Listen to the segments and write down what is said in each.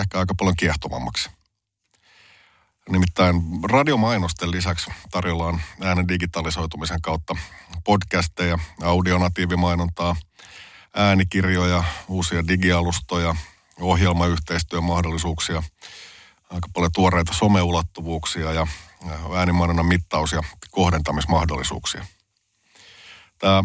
ehkä aika paljon kiehtovammaksi. Nimittäin radiomainosten lisäksi tarjolla on äänen digitalisoitumisen kautta podcasteja, audionatiivimainontaa, äänikirjoja, uusia digialustoja, ohjelmayhteistyömahdollisuuksia, aika paljon tuoreita someulottuvuuksia ja äänimainonnan mittaus- ja kohdentamismahdollisuuksia. Tämä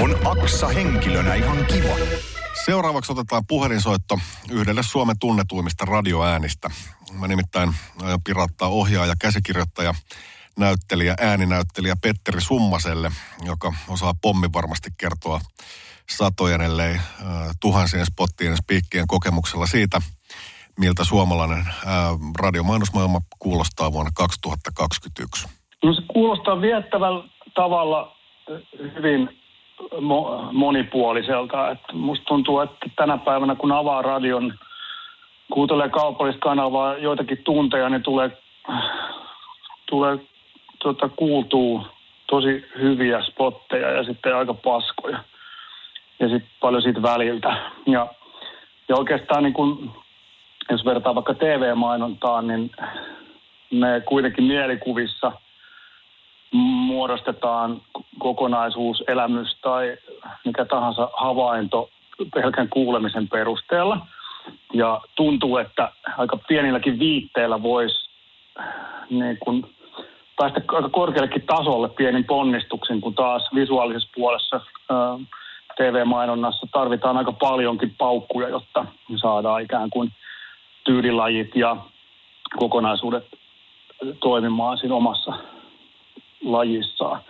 On Aksa henkilönä ihan kiva. Seuraavaksi otetaan puhelinsoitto yhdelle Suomen tunnetuimmista radioäänistä. Mä nimittäin aion pirattaa ohjaaja, käsikirjoittaja, näyttelijä, ääninäyttelijä Petteri Summaselle, joka osaa pommin varmasti kertoa satojen, ellei äh, tuhansien spottien spiikkien kokemuksella siitä, miltä suomalainen äh, radiomainosmaailma kuulostaa vuonna 2021. No se kuulostaa viettävällä tavalla hyvin mo- monipuoliselta. Et musta tuntuu, että tänä päivänä kun avaa radion, kuuntelee kaupallista kanavaa joitakin tunteja, niin tulee, tulee tota, kuultuu tosi hyviä spotteja ja sitten aika paskoja. Ja sitten paljon siitä väliltä. Ja, ja oikeastaan niin kun, jos vertaa vaikka TV-mainontaan, niin me kuitenkin mielikuvissa – muodostetaan kokonaisuus, elämys tai mikä tahansa havainto pelkän kuulemisen perusteella. Ja tuntuu, että aika pienilläkin viitteillä voisi niin kun päästä aika korkeallekin tasolle pienin ponnistuksen, kun taas visuaalisessa puolessa TV-mainonnassa tarvitaan aika paljonkin paukkuja, jotta saadaan ikään kuin tyylilajit ja kokonaisuudet toimimaan siinä omassa lajissaan.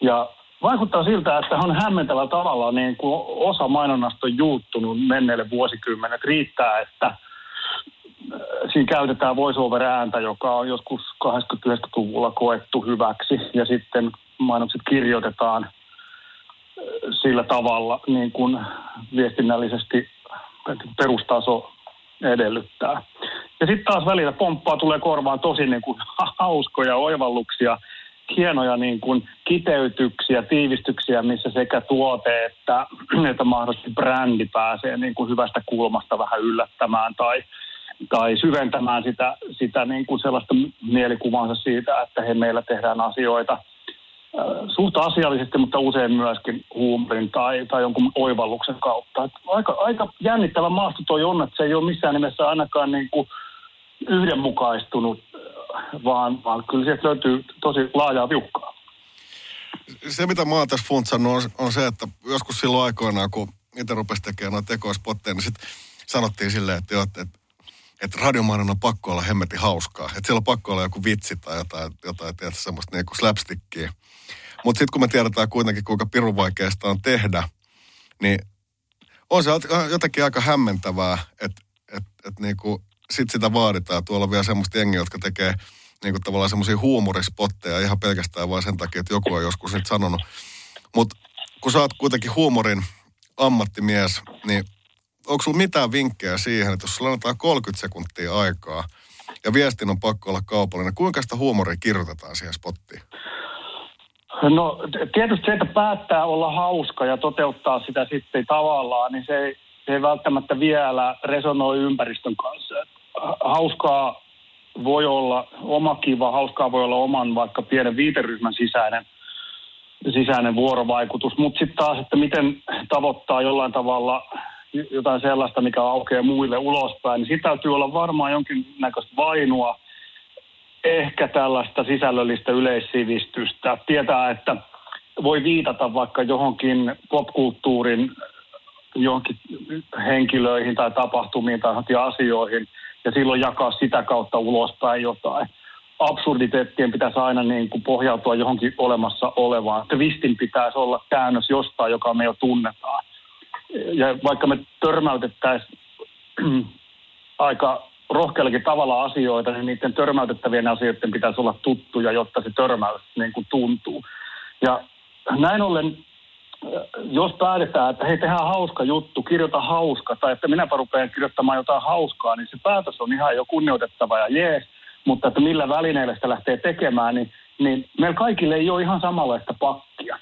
Ja vaikuttaa siltä, että on hämmentävällä tavalla niin kuin osa mainonnasta on juuttunut menneille vuosikymmenet. Riittää, että äh, siinä käytetään voiceover-ääntä, joka on joskus 80-luvulla koettu hyväksi, ja sitten mainokset kirjoitetaan äh, sillä tavalla, niin kuin viestinnällisesti perustaso edellyttää. Ja sitten taas välillä pomppaa tulee korvaan tosi niin kuin hauskoja oivalluksia, hienoja niin kuin kiteytyksiä, tiivistyksiä, missä sekä tuote että, että mahdollisesti brändi pääsee niin kuin hyvästä kulmasta vähän yllättämään tai, tai syventämään sitä, sitä niin kuin sellaista mielikuvansa siitä, että he meillä tehdään asioita äh, suht asiallisesti, mutta usein myöskin huumorin tai, tai jonkun oivalluksen kautta. Aika, aika jännittävä maasto toi on, että se ei ole missään nimessä ainakaan niin kuin yhdenmukaistunut vaan, vaan kyllä sieltä löytyy tosi laajaa viukkaa. Se, mitä mä oon tässä funtsannut, on, on se, että joskus silloin aikoinaan, kun itse rupesi tekemään noita tekoispotteja, niin sitten sanottiin silleen, että, että, että, että radiomainen on pakko olla hemmetin hauskaa. Että siellä on pakko olla joku vitsi tai jotain, jotain tiedätkö, semmoista niin kuin slapstickia. Mutta sitten kun me tiedetään kuitenkin, kuinka pirun vaikeasta on tehdä, niin on se jotenkin aika hämmentävää, että, että, että niin kuin sit sitä vaaditaan. Tuolla on vielä semmoista jengiä, jotka tekee niin kuin tavallaan semmoisia huumorispotteja ihan pelkästään vain sen takia, että joku on joskus nyt sanonut. Mutta kun sä oot kuitenkin huumorin ammattimies, niin onko sulla mitään vinkkejä siihen, että jos sulla annetaan 30 sekuntia aikaa ja viestin on pakko olla kaupallinen. Kuinka sitä huumoria kirjoitetaan siihen spottiin? No tietysti se, että päättää olla hauska ja toteuttaa sitä sitten tavallaan, niin se ei, se ei välttämättä vielä resonoi ympäristön kanssa. Hauskaa voi olla oma kiva, hauskaa voi olla oman vaikka pienen viiteryhmän sisäinen, sisäinen vuorovaikutus, mutta sitten taas, että miten tavoittaa jollain tavalla jotain sellaista, mikä aukeaa muille ulospäin, niin sitä täytyy olla varmaan jonkinnäköistä vainua, ehkä tällaista sisällöllistä yleissivistystä. Tietää, että voi viitata vaikka johonkin popkulttuurin johonkin henkilöihin tai tapahtumiin tai asioihin ja silloin jakaa sitä kautta ulospäin jotain. Absurditeettien pitäisi aina niin kuin pohjautua johonkin olemassa olevaan. Twistin pitäisi olla käännös jostain, joka me jo tunnetaan. Ja vaikka me törmäytettäisiin aika rohkeallakin tavalla asioita, niin niiden törmäytettävien asioiden pitäisi olla tuttuja, jotta se törmäys niin kuin tuntuu. Ja näin ollen, jos päätetään, että hei, tehdään hauska juttu, kirjoita hauska, tai että minäpä rupean kirjoittamaan jotain hauskaa, niin se päätös on ihan jo kunnioitettava ja jees, mutta että millä välineillä sitä lähtee tekemään, niin, niin meillä kaikille ei ole ihan samanlaista pakkia.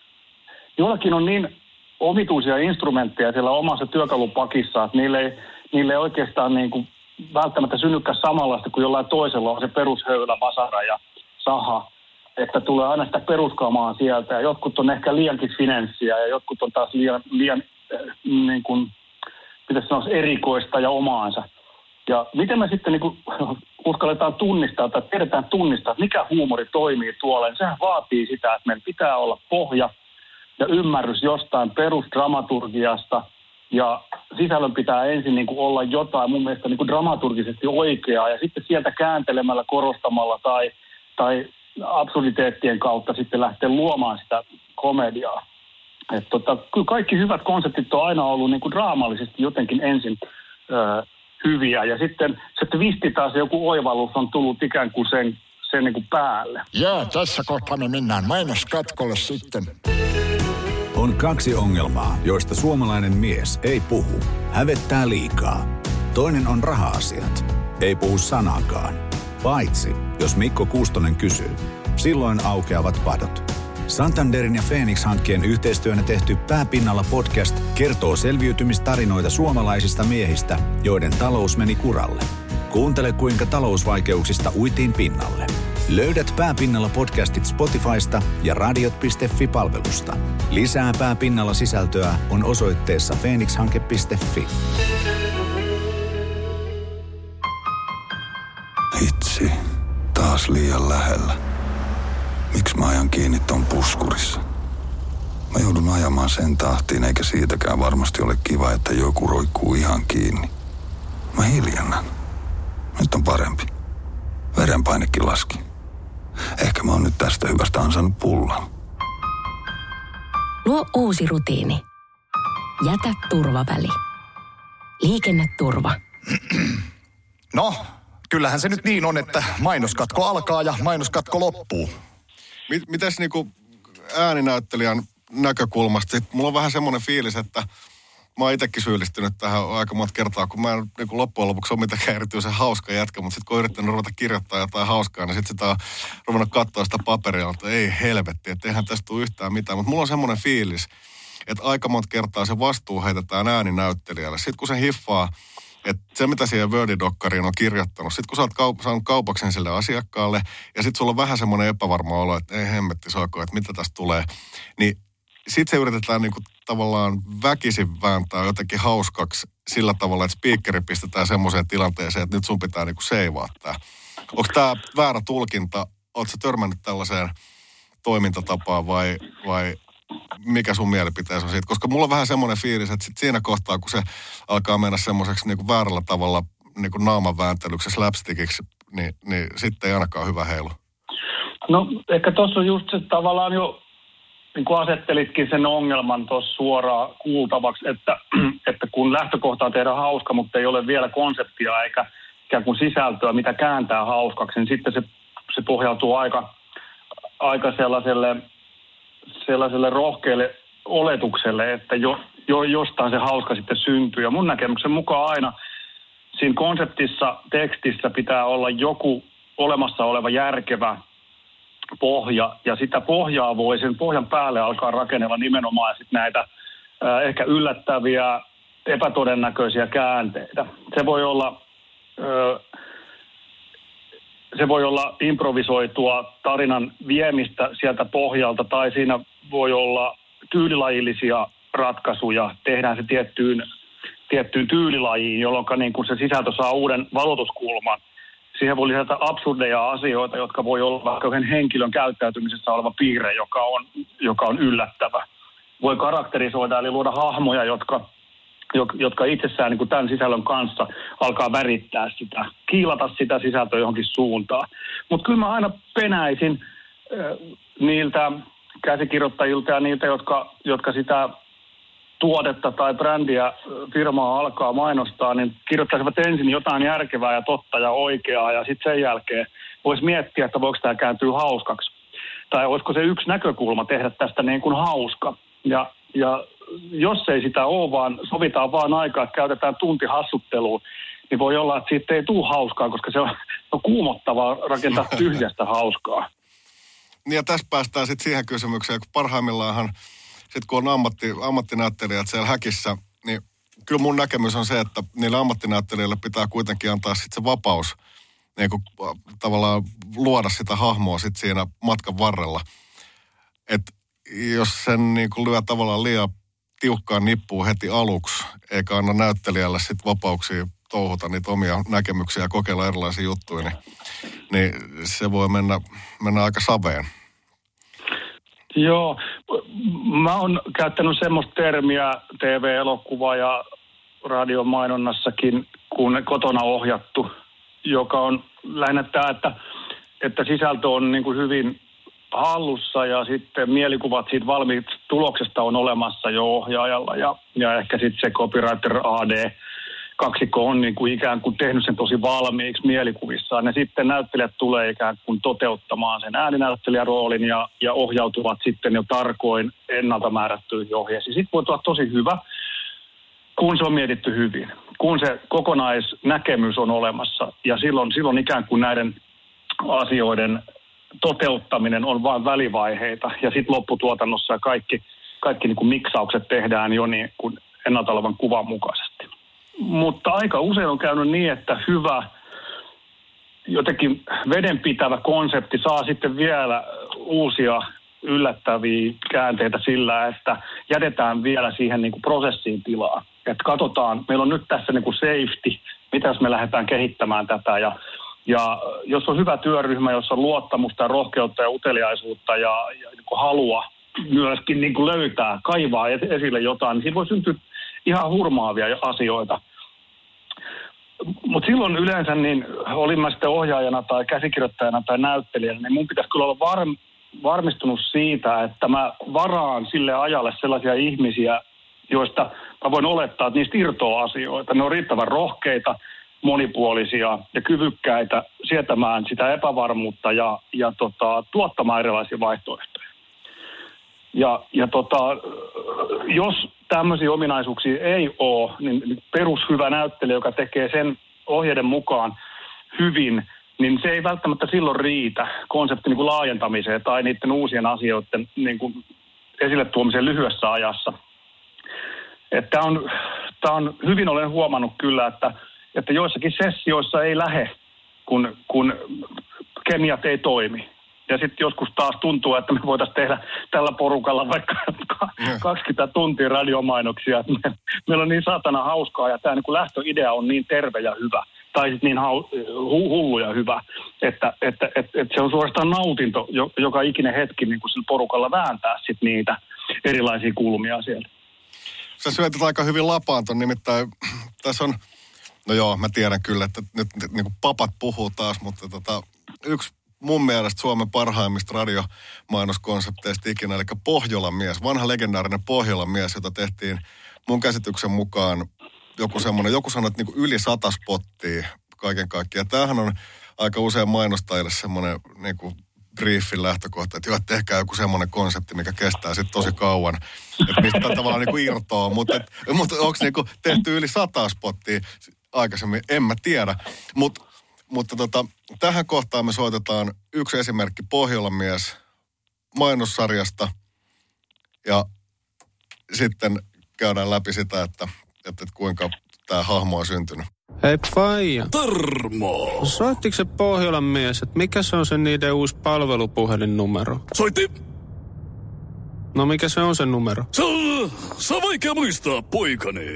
Joillakin on niin omituisia instrumentteja siellä omassa työkalupakissa, että niille ei, niille ei oikeastaan niin kuin välttämättä synnykään samanlaista kuin jollain toisella on se perushöylä, vasara ja saha. Että tulee aina sitä peruskamaa sieltä. Ja jotkut on ehkä liiankin finanssiä ja jotkut on taas liian, liian äh, niin kuin, pitäisi sanoa erikoista ja omaansa. Ja miten me sitten niin kuin, uskalletaan tunnistaa tai tiedetään tunnistaa, mikä huumori toimii tuolla, niin sehän vaatii sitä, että meidän pitää olla pohja ja ymmärrys jostain perusdramaturgiasta – ja sisällön pitää ensin niin kuin olla jotain mun mielestä niin kuin dramaturgisesti oikeaa. Ja sitten sieltä kääntelemällä, korostamalla tai, tai absurditeettien kautta sitten lähteä luomaan sitä komediaa. Et tota, kyllä kaikki hyvät konseptit on aina ollut niin kuin draamallisesti jotenkin ensin ö, hyviä ja sitten se twisti taas joku oivallus on tullut ikään kuin sen, sen niin kuin päälle. Joo, tässä kohtaa me mennään mainoskatkolle sitten. On kaksi ongelmaa, joista suomalainen mies ei puhu. Hävettää liikaa. Toinen on raha-asiat. Ei puhu sanaakaan. Paitsi, jos Mikko Kuustonen kysyy. Silloin aukeavat padot. Santanderin ja Phoenix-hankkeen yhteistyönä tehty Pääpinnalla podcast kertoo selviytymistarinoita suomalaisista miehistä, joiden talous meni kuralle. Kuuntele, kuinka talousvaikeuksista uitiin pinnalle – Löydät Pääpinnalla podcastit Spotifysta ja radiot.fi-palvelusta. Lisää Pääpinnalla sisältöä on osoitteessa phoenixhanke.fi. taas liian lähellä. Miksi mä ajan kiinni ton puskurissa? Mä joudun ajamaan sen tahtiin, eikä siitäkään varmasti ole kiva, että joku roikkuu ihan kiinni. Mä hiljennän. Nyt on parempi. Verenpainekin laski. Ehkä mä oon nyt tästä hyvästä ansannut pullan. Luo uusi rutiini. Jätä turvaväli. Liikenneturva. No, kyllähän se nyt niin on, että mainoskatko alkaa ja mainoskatko loppuu. Mites niinku ääninäyttelijän näkökulmasta? Mulla on vähän semmoinen fiilis, että mä oon itsekin syyllistynyt tähän aika monta kertaa, kun mä en niin kuin loppujen lopuksi ole mitenkään erityisen hauska jätkä, mutta sitten kun yrittänyt ruveta kirjoittaa jotain hauskaa, niin sitten sitä on ruvennut katsoa sitä paperia, että ei helvetti, että eihän tästä tule yhtään mitään. Mutta mulla on semmoinen fiilis, että aika monta kertaa se vastuu heitetään ääninäyttelijälle. Sitten kun se hiffaa, että se mitä siihen Wordidokkariin on kirjoittanut, sitten kun sä oot kaup- saanut kaupaksen sille asiakkaalle, ja sitten sulla on vähän semmoinen epävarma olo, että ei hemmetti saako, että mitä tästä tulee, niin sitten se yritetään niinku tavallaan väkisin vääntää jotenkin hauskaksi sillä tavalla, että speakeri pistetään semmoiseen tilanteeseen, että nyt sun pitää niinku seivaa tämä. Onko tämä väärä tulkinta? Oletko törmännyt tällaiseen toimintatapaan vai, vai mikä sun mielipiteesi on siitä? Koska mulla on vähän semmoinen fiilis, että sit siinä kohtaa, kun se alkaa mennä semmoiseksi niinku väärällä tavalla niinku naaman vääntelyksi slapstickiksi, niin, niin sitten ei ainakaan hyvä heilu. No ehkä tuossa on just se tavallaan jo niin kuin asettelitkin sen ongelman tuossa suoraan kuultavaksi, että, että kun lähtökohtaa tehdä hauska, mutta ei ole vielä konseptia eikä ikään kuin sisältöä, mitä kääntää hauskaksi, niin sitten se, se pohjautuu aika, aika sellaiselle, sellaiselle rohkealle oletukselle, että jo, jo, jostain se hauska sitten syntyy. Ja mun näkemyksen mukaan aina siinä konseptissa, tekstissä pitää olla joku olemassa oleva järkevä pohja, ja sitä pohjaa voi sen pohjan päälle alkaa rakennella nimenomaan sit näitä ää, ehkä yllättäviä, epätodennäköisiä käänteitä. Se voi olla, ää, se voi olla improvisoitua tarinan viemistä sieltä pohjalta, tai siinä voi olla tyylilajillisia ratkaisuja, tehdään se tiettyyn, tiettyyn tyylilajiin, jolloin niin kun se sisältö saa uuden valotuskulman – siihen voi lisätä absurdeja asioita, jotka voi olla vaikka yhden henkilön käyttäytymisessä oleva piirre, joka on, joka on yllättävä. Voi karakterisoida eli luoda hahmoja, jotka, jotka itsessään niin kuin tämän sisällön kanssa alkaa värittää sitä, kiilata sitä sisältöä johonkin suuntaan. Mutta kyllä mä aina penäisin äh, niiltä käsikirjoittajilta ja niiltä, jotka, jotka sitä tuotetta tai brändiä firmaa alkaa mainostaa, niin kirjoittaisivat ensin jotain järkevää ja totta ja oikeaa ja sitten sen jälkeen voisi miettiä, että voiko tämä kääntyä hauskaksi. Tai olisiko se yksi näkökulma tehdä tästä niin kuin hauska. Ja, ja jos ei sitä ole, vaan sovitaan vaan aikaa, että käytetään tunti hassutteluun, niin voi olla, että siitä ei tule hauskaa, koska se on, on kuumottavaa rakentaa tyhjästä hauskaa. Niin ja tässä päästään sitten siihen kysymykseen, kun parhaimmillaanhan – sitten kun on ammatti, ammattinäyttelijät siellä häkissä, niin kyllä mun näkemys on se, että niille ammattinäyttelijöille pitää kuitenkin antaa sitten se vapaus niin kuin, tavallaan luoda sitä hahmoa sitten siinä matkan varrella. Että jos sen niin kuin lyö tavallaan liian tiukkaan nippuun heti aluksi, eikä anna näyttelijälle sitten vapauksia touhuta niitä omia näkemyksiä ja kokeilla erilaisia juttuja, niin, niin se voi mennä, mennä aika saveen. Joo, mä oon käyttänyt semmoista termiä TV-elokuva ja radion mainonnassakin kuin kotona ohjattu, joka on lähinnä tämä, että, että sisältö on niin kuin hyvin hallussa ja sitten mielikuvat siitä valmiit tuloksesta on olemassa jo ohjaajalla ja, ja ehkä sitten se copywriter AD kaksikko on niin kuin ikään kuin tehnyt sen tosi valmiiksi mielikuvissaan. Ja sitten näyttelijät tulee ikään kuin toteuttamaan sen ääninäyttelijäroolin ja, ja ohjautuvat sitten jo tarkoin ennalta määrättyihin ohjeisiin. Sitten voi olla tosi hyvä, kun se on mietitty hyvin, kun se kokonaisnäkemys on olemassa. Ja silloin, silloin ikään kuin näiden asioiden toteuttaminen on vain välivaiheita. Ja sitten lopputuotannossa kaikki, kaikki niin kuin miksaukset tehdään jo niin kuin ennalta olevan kuvan mukaisesti mutta aika usein on käynyt niin, että hyvä jotenkin vedenpitävä konsepti saa sitten vielä uusia yllättäviä käänteitä sillä, että jätetään vielä siihen niin kuin prosessiin tilaa. Että katsotaan, meillä on nyt tässä niin kuin safety, mitä jos me lähdetään kehittämään tätä ja ja jos on hyvä työryhmä, jossa on luottamusta ja rohkeutta ja uteliaisuutta ja, ja niin kuin halua myöskin niin kuin löytää, kaivaa esille jotain, niin siinä voi syntyä ihan hurmaavia asioita. Mutta silloin yleensä, niin olin mä sitten ohjaajana tai käsikirjoittajana tai näyttelijänä, niin mun pitäisi kyllä olla varm, varmistunut siitä, että mä varaan sille ajalle sellaisia ihmisiä, joista mä voin olettaa, että niistä irtoaa asioita. Ne on riittävän rohkeita, monipuolisia ja kyvykkäitä sietämään sitä epävarmuutta ja, ja tota, tuottamaan erilaisia vaihtoehtoja. Ja, ja tota, jos tämmöisiä ominaisuuksia ei ole, niin perushyvä näyttelijä, joka tekee sen ohjeiden mukaan hyvin, niin se ei välttämättä silloin riitä konseptin niin laajentamiseen tai niiden uusien asioiden niin kuin esille tuomiseen lyhyessä ajassa. Että on, tämä on, hyvin olen huomannut kyllä, että, että joissakin sessioissa ei lähe, kun, kun kemiat ei toimi. Ja sitten joskus taas tuntuu, että me voitaisiin tehdä tällä porukalla vaikka 20 tuntia radiomainoksia. Meillä on niin saatana hauskaa ja tämä niin lähtöidea on niin terve ja hyvä. Tai sitten niin hu- hullu ja hyvä, että, että, että, että se on suorastaan nautinto joka ikinen hetki niin sillä porukalla vääntää sit niitä erilaisia kulmia siellä. Sä syötät aika hyvin lapaanton, nimittäin tässä on, no joo, mä tiedän kyllä, että nyt, niin kuin papat puhuu taas, mutta tota, yksi mun mielestä Suomen parhaimmista radiomaiноskonsepteista ikinä, eli Pohjolan mies, vanha legendaarinen Pohjolan mies, jota tehtiin mun käsityksen mukaan joku semmoinen, joku sanoi, että niin yli sata spottia kaiken kaikkiaan. Tämähän on aika usein mainostajille semmoinen niin kuin briefin lähtökohta, että joo, tehkää joku semmoinen konsepti, mikä kestää sitten tosi kauan, että mistä tavallaan niin kuin irtoaa, mutta, mutta onko niin kuin tehty yli sata spottia? Aikaisemmin, en mä tiedä. Mut, mutta tota, tähän kohtaan me soitetaan yksi esimerkki Pohjolan mies mainossarjasta ja sitten käydään läpi sitä, että, että, että kuinka tämä hahmo on syntynyt. Hei Faija, Tarmo! soittiko se Pohjolan mies, että mikä se on se niiden uusi palvelupuhelinnumero? Soitti! No mikä se on se numero? Se on, se on vaikea muistaa, poikani.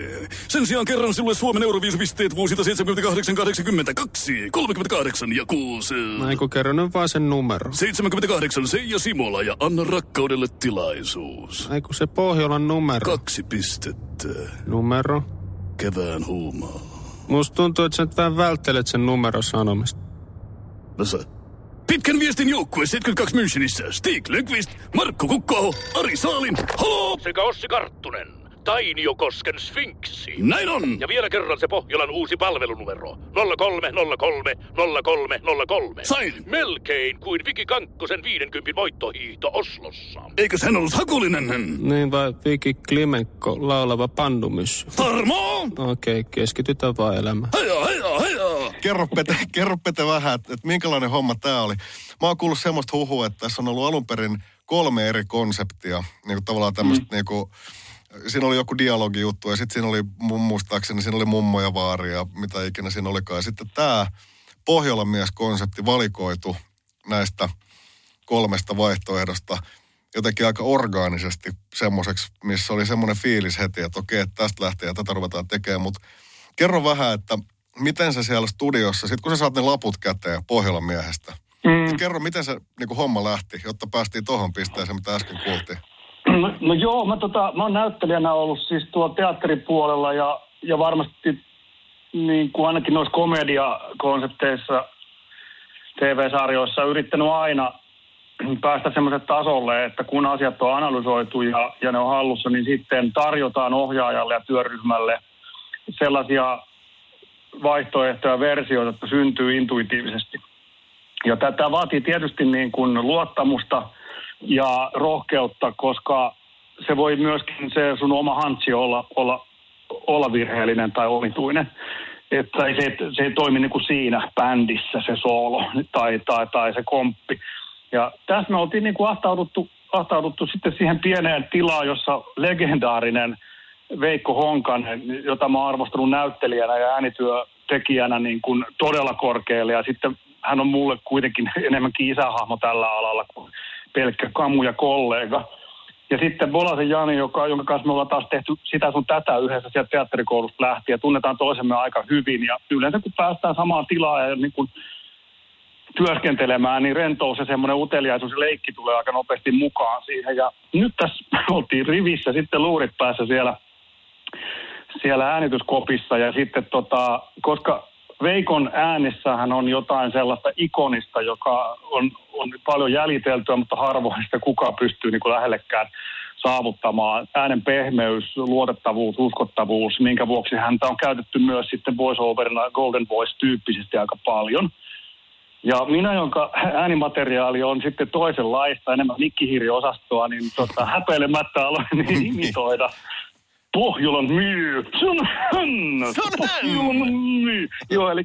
Sen sijaan kerran sinulle Suomen Euroviisupisteet vuosilta 78, 82, 38 ja 6. Mä kun kerron nyt vaan sen numero. 78 Seija Simola ja anna rakkaudelle tilaisuus. Ei kun se Pohjolan numero. Kaksi pistettä. Numero. Kevään huumaa. Musta tuntuu, että sä nyt vähän välttelet sen numero sanomista. No sä. Pitkän viestin joukkue 72 Münchenissä. Stig Löfqvist, Markku Kukko, Ari Saalin. Halo! sekä Ossi Karttunen. Tainiokosken Sfinksi. Näin on! Ja vielä kerran se Pohjolan uusi palvelunumero. 0303 0303. Sain! Melkein kuin Viki Kankkosen 50 voittohiihto Oslossa. Eikös hän ollut hakulinen? Niin vai Viki Klimenko laulava pandumyssy? Tarmo! Okei, okay, keskitytään vaan elämään. Heja, heja, heja! Kerro Pete, kerro Pete vähän, että, että minkälainen homma tämä oli. Mä oon kuullut semmoista huhua, että tässä on ollut alun perin kolme eri konseptia. Niin kuin tavallaan tämmöistä mm. niin kuin, siinä oli joku dialogijuttu ja sitten siinä oli muistaakseni, siinä oli mummo ja vaari ja mitä ikinä siinä olikaan. Ja sitten tämä Pohjolan mies-konsepti valikoitu näistä kolmesta vaihtoehdosta jotenkin aika orgaanisesti semmoiseksi, missä oli semmoinen fiilis heti, että okei, että tästä lähtee ja tätä ruvetaan tekemään. Mutta kerro vähän, että miten se siellä studiossa, sitten kun sä saat ne laput käteen Pohjolan miehestä, mm. niin kerro, miten se niin kuin homma lähti, jotta päästiin tohon pisteeseen, mitä äsken kuultiin. No, no joo, mä, tota, mä oon näyttelijänä ollut siis tuolla teatteripuolella ja, ja varmasti niin kuin ainakin noissa komediakonsepteissa TV-sarjoissa yrittänyt aina päästä semmoiselle tasolle, että kun asiat on analysoitu ja, ja ne on hallussa, niin sitten tarjotaan ohjaajalle ja työryhmälle sellaisia vaihtoehtoja ja versioita, että syntyy intuitiivisesti. Ja tätä vaatii tietysti niin kuin luottamusta ja rohkeutta, koska se voi myöskin se sun oma hantsi olla, olla, olla virheellinen tai omituinen. Että se, se ei toimi niin kuin siinä bändissä se soolo tai, tai, tai se komppi. Ja tässä me oltiin niin kuin ahtauduttu, ahtauduttu sitten siihen pieneen tilaan, jossa legendaarinen Veikko Honkanen, jota mä oon arvostanut näyttelijänä ja äänityötekijänä niin kuin todella korkealle. Ja sitten hän on mulle kuitenkin enemmänkin isähahmo tällä alalla kuin pelkkä kamu ja kollega. Ja sitten Bolasen Jani, joka, jonka kanssa me ollaan taas tehty sitä sun tätä yhdessä sieltä teatterikoulusta lähtien ja tunnetaan toisemme aika hyvin. Ja yleensä kun päästään samaan tilaan ja niin kuin työskentelemään, niin rentous ja semmoinen uteliaisuus ja leikki tulee aika nopeasti mukaan siihen. Ja nyt tässä oltiin rivissä sitten luurit päässä siellä, siellä äänityskopissa ja sitten tota, koska Veikon äänessähän on jotain sellaista ikonista, joka on, on paljon jäljiteltyä, mutta harvoin sitä kukaan pystyy niin kuin lähellekään saavuttamaan. Äänen pehmeys, luotettavuus, uskottavuus, minkä vuoksi häntä on käytetty myös sitten voiceoverina Golden Voice-tyyppisesti aika paljon. Ja minä, jonka äänimateriaali on sitten toisenlaista, enemmän mikkihiiriosastoa, niin tota, häpeilemättä aloin niin imitoida Pohjolan myy. Se on hän! Pohjolan myy. Joo, eli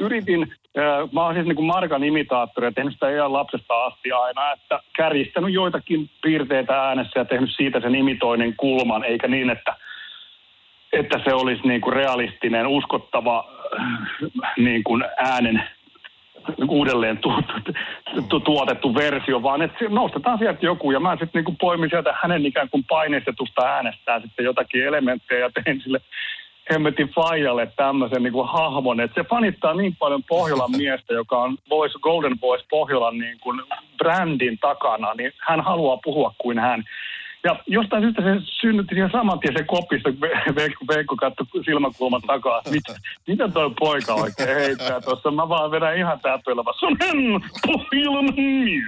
yritin, äh, mä oon siis niin kuin Markan imitaattori ja tehnyt sitä ihan lapsesta asti aina, että kärjistänyt joitakin piirteitä äänessä ja tehnyt siitä sen imitoinnin kulman, eikä niin, että, että se olisi niin kuin realistinen, uskottava äh, niin kuin äänen uudelleen tu, tu, tu, tuotettu versio, vaan että nostetaan sieltä joku ja mä sitten niin poimin sieltä hänen ikään kuin paineistetusta äänestään sitten jotakin elementtejä ja tein sille hemmetin Fajalle tämmöisen niin kuin hahmon, että se fanittaa niin paljon Pohjolan miestä, joka on Voice, Golden Voice Pohjolan niin kuin brändin takana, niin hän haluaa puhua kuin hän. Ja jostain syystä se synnytti siihen saman tien se kopissa, kun Veikko, Veikko katsoi silmäkulman takaa. Mitä, mitä toi poika oikein heittää tuossa? Mä vaan vedän ihan täpöllä. Se on Pohjolan mies.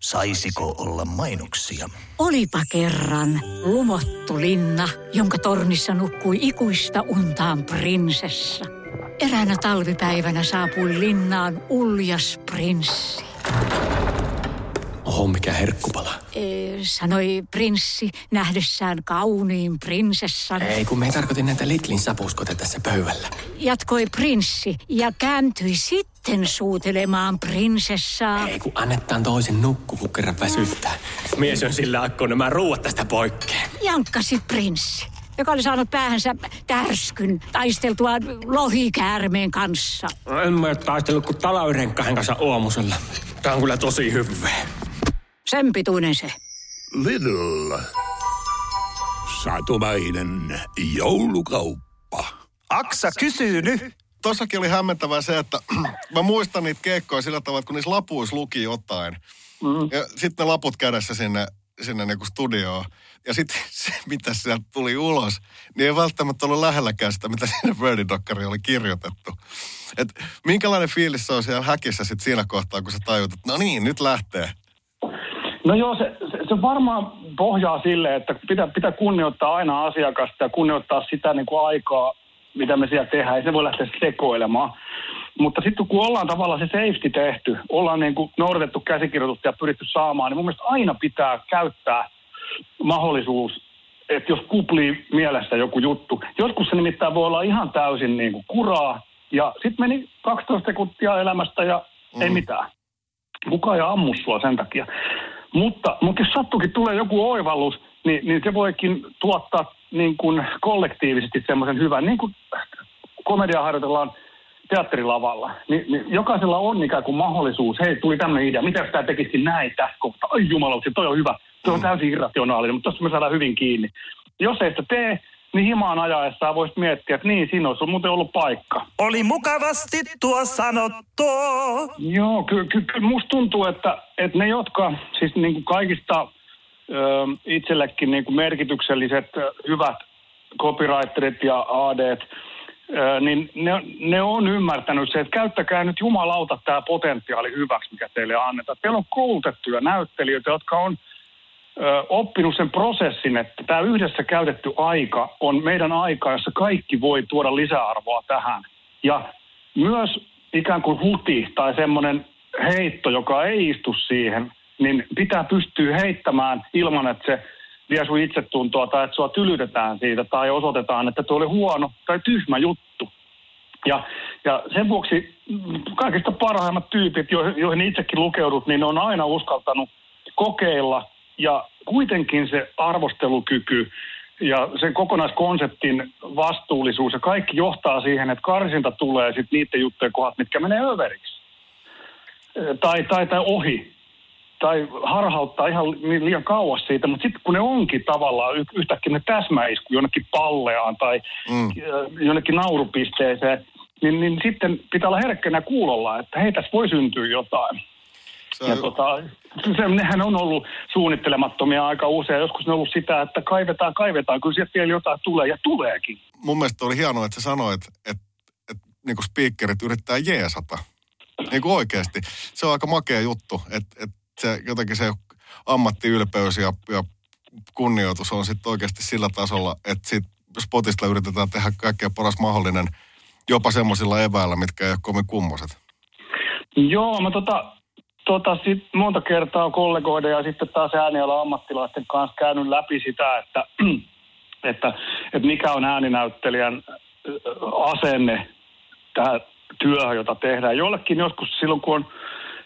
Saisiko olla mainoksia? Olipa kerran lumottu linna, jonka tornissa nukkui ikuista untaan prinsessa. Eräänä talvipäivänä saapui linnaan uljas prinssi. Oho, mikä herkkupala. Ee, sanoi prinssi nähdessään kauniin prinsessan. Ei, kun me tarkoitin näitä Litlin sapuskoita tässä pöydällä. jatkoi prinssi ja kääntyi sitten suutelemaan prinsessaa. Ei kun annetaan toisen nukkua, kun kerran väsyttää. Mies on sillä akkoon nämä ruuat tästä poikkeen. Jankkasi prinssi, joka oli saanut päähänsä tärskyn taisteltua lohikäärmeen kanssa. No en mä taistellut kuin talaurenkkahen kanssa aamusella. Tää on kyllä tosi hyvä. Sen pituinen se. Lidl. Satumainen joulukauppa. Aksa kysyy nyt. Tossakin oli hämmentävää se, että mä muistan niitä keikkoja sillä tavalla, että kun niissä lapuissa luki jotain. Mm. Ja sitten ne laput kädessä sinne, sinne niinku studioon. Ja sitten se, mitä sieltä tuli ulos, niin ei välttämättä ollut lähelläkään sitä, mitä siinä Birdidokkari oli kirjoitettu. Et minkälainen fiilis se on siellä häkissä sit siinä kohtaa, kun sä tajut, että no niin, nyt lähtee. No joo, se, se, se varmaan pohjaa sille, että pitää, pitää kunnioittaa aina asiakasta ja kunnioittaa sitä niin kuin aikaa, mitä me siellä tehdään. Ei se voi lähteä sekoilemaan. Mutta sitten kun ollaan tavallaan se safety tehty, ollaan niin kuin noudatettu käsikirjoitusta ja pyritty saamaan, niin mun mielestä aina pitää käyttää mahdollisuus, että jos kuplii mielessä joku juttu. Joskus se nimittäin voi olla ihan täysin niin kuin kuraa, ja sitten meni 12 sekuntia elämästä ja mm. ei mitään. Kukaan ei ammu sua sen takia. Mutta, mutta jos sattukin tulee joku oivallus, niin, niin se voikin tuottaa niin kuin kollektiivisesti semmoisen hyvän, niin kuin komedia harjoitellaan teatterilavalla, niin, niin jokaisella on ikään kuin mahdollisuus, hei, tuli tämmöinen idea, mitä jos tämä tekisi näin tässä kohtaa, ai jumalauti, toi on hyvä, toi on täysin irrationaalinen, mutta tuossa me saadaan hyvin kiinni. Jos ei sitä tee, niin himaan ajaessaan voisi miettiä, että niin, siinä olisi muuten ollut paikka. Oli mukavasti tuo sanottu. Joo, kyllä ky, ky, musta tuntuu, että, että ne, jotka siis niin kuin kaikista ö, itsellekin niin kuin merkitykselliset hyvät copywriterit ja AD, niin ne, ne on ymmärtänyt se, että käyttäkää nyt jumalauta tämä potentiaali hyväksi, mikä teille annetaan. Teillä on koulutettuja näyttelijöitä, jotka on oppinut sen prosessin, että tämä yhdessä käytetty aika on meidän aika, jossa kaikki voi tuoda lisäarvoa tähän. Ja myös ikään kuin huti tai semmoinen heitto, joka ei istu siihen, niin pitää pystyä heittämään ilman, että se vie sun itsetuntoa tai että sua tylytetään siitä tai osoitetaan, että tuo oli huono tai tyhmä juttu. Ja, ja sen vuoksi kaikista parhaimmat tyypit, joihin itsekin lukeudut, niin ne on aina uskaltanut kokeilla ja kuitenkin se arvostelukyky ja sen kokonaiskonseptin vastuullisuus ja kaikki johtaa siihen, että karsinta tulee sitten niiden juttujen kohdat, mitkä menee överiksi. Tai, tai, tai ohi tai harhauttaa ihan liian kauas siitä, mutta sitten kun ne onkin tavallaan y- yhtäkkiä ne täsmäisku jonnekin palleaan tai mm. jonnekin naurupisteeseen, niin, niin sitten pitää olla herkkänä kuulolla, että hei, tässä voi syntyä jotain. Se ja tota, se, nehän on ollut suunnittelemattomia aika usein. Joskus ne on ollut sitä, että kaivetaan, kaivetaan. Kyllä sieltä vielä jotain tulee ja tuleekin. Mun mielestä oli hienoa, että sä sanoit, että, että, että niin kuin speakerit yrittää jeesata. Niin kuin oikeasti. Se on aika makea juttu, että, että se jotenkin se ammattiylpeys ja, ja kunnioitus on sitten oikeasti sillä tasolla, että sit spotista yritetään tehdä kaikkein paras mahdollinen jopa semmoisilla eväillä, mitkä ei ole kovin kummoset. Joo, mä tota, tota sit monta kertaa kollegoiden ja sitten taas äänialan ammattilaisten kanssa käynyt läpi sitä, että, että, että mikä on ääninäyttelijän asenne tähän työhön, jota tehdään. Jollekin joskus silloin, kun on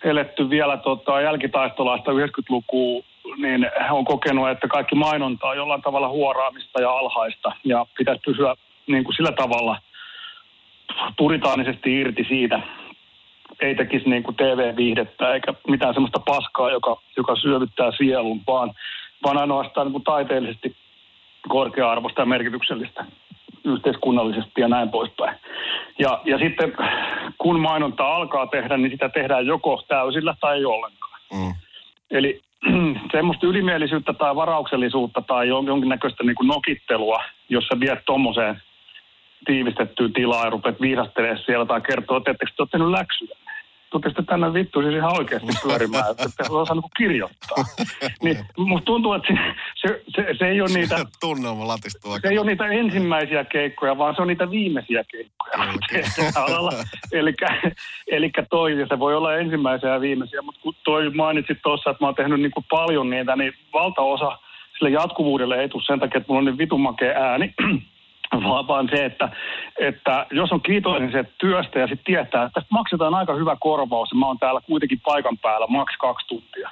eletty vielä tota, jälkitaistolaista 90-lukua, niin on kokenut, että kaikki mainonta on jollain tavalla huoraamista ja alhaista. Ja pitäisi pysyä niin kuin sillä tavalla puritaanisesti irti siitä. Ei tekisi niin kuin TV-viihdettä eikä mitään sellaista paskaa, joka, joka syövyttää sielun, vaan, vaan ainoastaan niin kuin taiteellisesti korkea-arvoista ja merkityksellistä yhteiskunnallisesti ja näin poispäin. Ja, ja sitten kun mainonta alkaa tehdä, niin sitä tehdään joko täysillä tai ei ollenkaan. Mm. Eli semmoista ylimielisyyttä tai varauksellisuutta tai jonkinnäköistä niin kuin nokittelua, jossa viet tuommoiseen tiivistettyyn tilaa ja rupeat siellä tai kertoo, että ettekö te ole tehnyt läksyjä totesitte tänne vittu siis ihan oikeasti pyörimään, että osaa niin kirjoittaa. Niin musta tuntuu, että se, se, se ei ole niitä... Tunnelma latistuu Se ei ole niitä ensimmäisiä keikkoja, vaan se on niitä viimeisiä keikkoja. Eli toi, ja se voi olla ensimmäisiä ja viimeisiä, mutta kun toi mainitsit tuossa, että mä oon tehnyt niin kuin paljon niitä, niin valtaosa sille jatkuvuudelle ei tule sen takia, että mulla on niin vitun makea ääni. vaan, vaan se, että, että jos on kiitollinen se työstä ja sitten tietää, että tästä maksetaan aika hyvä korvaus ja mä oon täällä kuitenkin paikan päällä maks kaksi tuntia,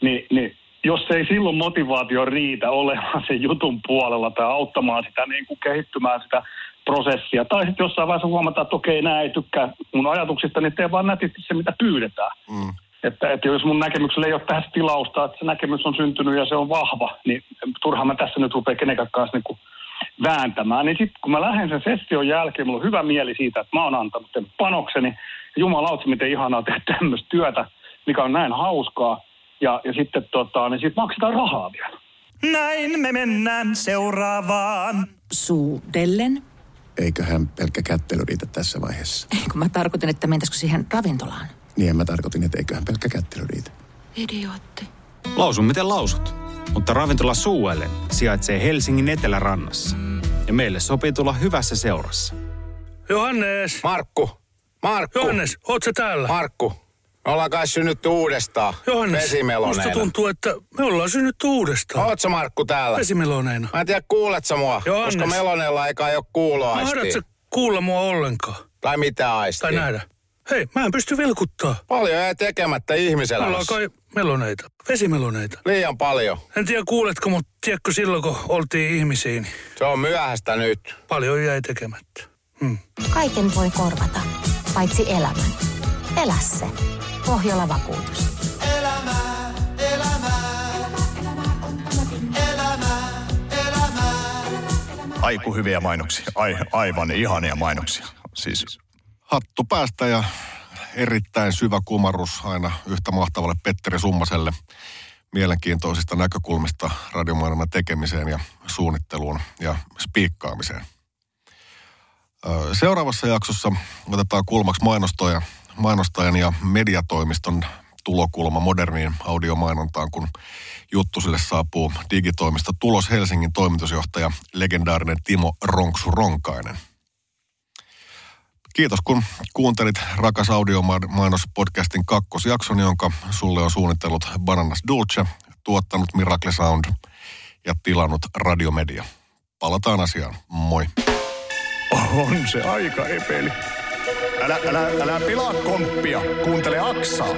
niin, niin jos ei silloin motivaatio riitä olemaan sen jutun puolella tai auttamaan sitä niin kuin kehittymään sitä prosessia, tai sitten jossain vaiheessa huomataan, että okei, nämä ei tykkää mun ajatuksista, niin tee vaan nätisti se, mitä pyydetään. Mm. Että, että jos mun näkemyksellä ei ole tässä tilausta, että se näkemys on syntynyt ja se on vahva, niin turhaan mä tässä nyt rupean kenenkään kanssa niin kuin vääntämään. Niin sitten kun mä lähden sen session jälkeen, mulla on hyvä mieli siitä, että mä oon antanut sen panokseni. Jumalauta, miten ihanaa tehdä tämmöistä työtä, mikä on näin hauskaa. Ja, ja sitten tota, niin sit maksetaan rahaa vielä. Näin me mennään seuraavaan. Suudellen. Eiköhän pelkkä kättely riitä tässä vaiheessa. Ei, kun mä tarkoitin, että mentäisikö siihen ravintolaan. Niin mä tarkoitin, että eiköhän pelkkä kättely riitä. Idiootti. Lausun miten lausut. Mutta ravintola Suuellen sijaitsee Helsingin etelärannassa. Ja meille sopii tulla hyvässä seurassa. Johannes! Markku! Markku! Johannes, oot sä täällä? Markku! Me ollaan kai synnytty uudestaan. Johannes, musta tuntuu, että me ollaan synnytty uudestaan. Oot sä Markku täällä? Vesimeloneina. Mä en tiedä, kuulet sä mua? Johannes. Koska melonella ei kai ole kuuloaistia. Mahdat sä kuulla mua ollenkaan? Tai mitä aistia? Tai nähdä? Hei, mä en pysty vilkuttaa. Paljon jäi tekemättä Me ollaan ihmiselämässä. kai meloneita, vesimeloneita. Liian paljon. En tiedä kuuletko, mutta tiedätkö silloin kun oltiin ihmisiä, niin Se on myöhäistä nyt. paljon jäi tekemättä. Hmm. Kaiken voi korvata, paitsi elämän. Elä se. Pohjola vakuutus. Aiku hyviä mainoksia. Ai, aivan ihania mainoksia. Siis Hattu päästä ja erittäin syvä kumarrus aina yhtä mahtavalle Petteri Summaselle mielenkiintoisista näkökulmista radiomainonnan tekemiseen ja suunnitteluun ja spiikkaamiseen. Seuraavassa jaksossa otetaan kulmaksi mainostaja, mainostajan ja mediatoimiston tulokulma moderniin audiomainontaan, kun juttu sille saapuu digitoimista Tulos Helsingin toimitusjohtaja, legendaarinen Timo Ronksu Ronkainen. Kiitos kun kuuntelit rakas audiomainos-podcastin kakkosjakson, jonka sulle on suunnitellut Bananas Dulce, tuottanut Miracle Sound ja tilannut Radiomedia. Palataan asiaan. Moi. on se aika epeli. Älä, älä, älä pilaa komppia. Kuuntele Aksaa.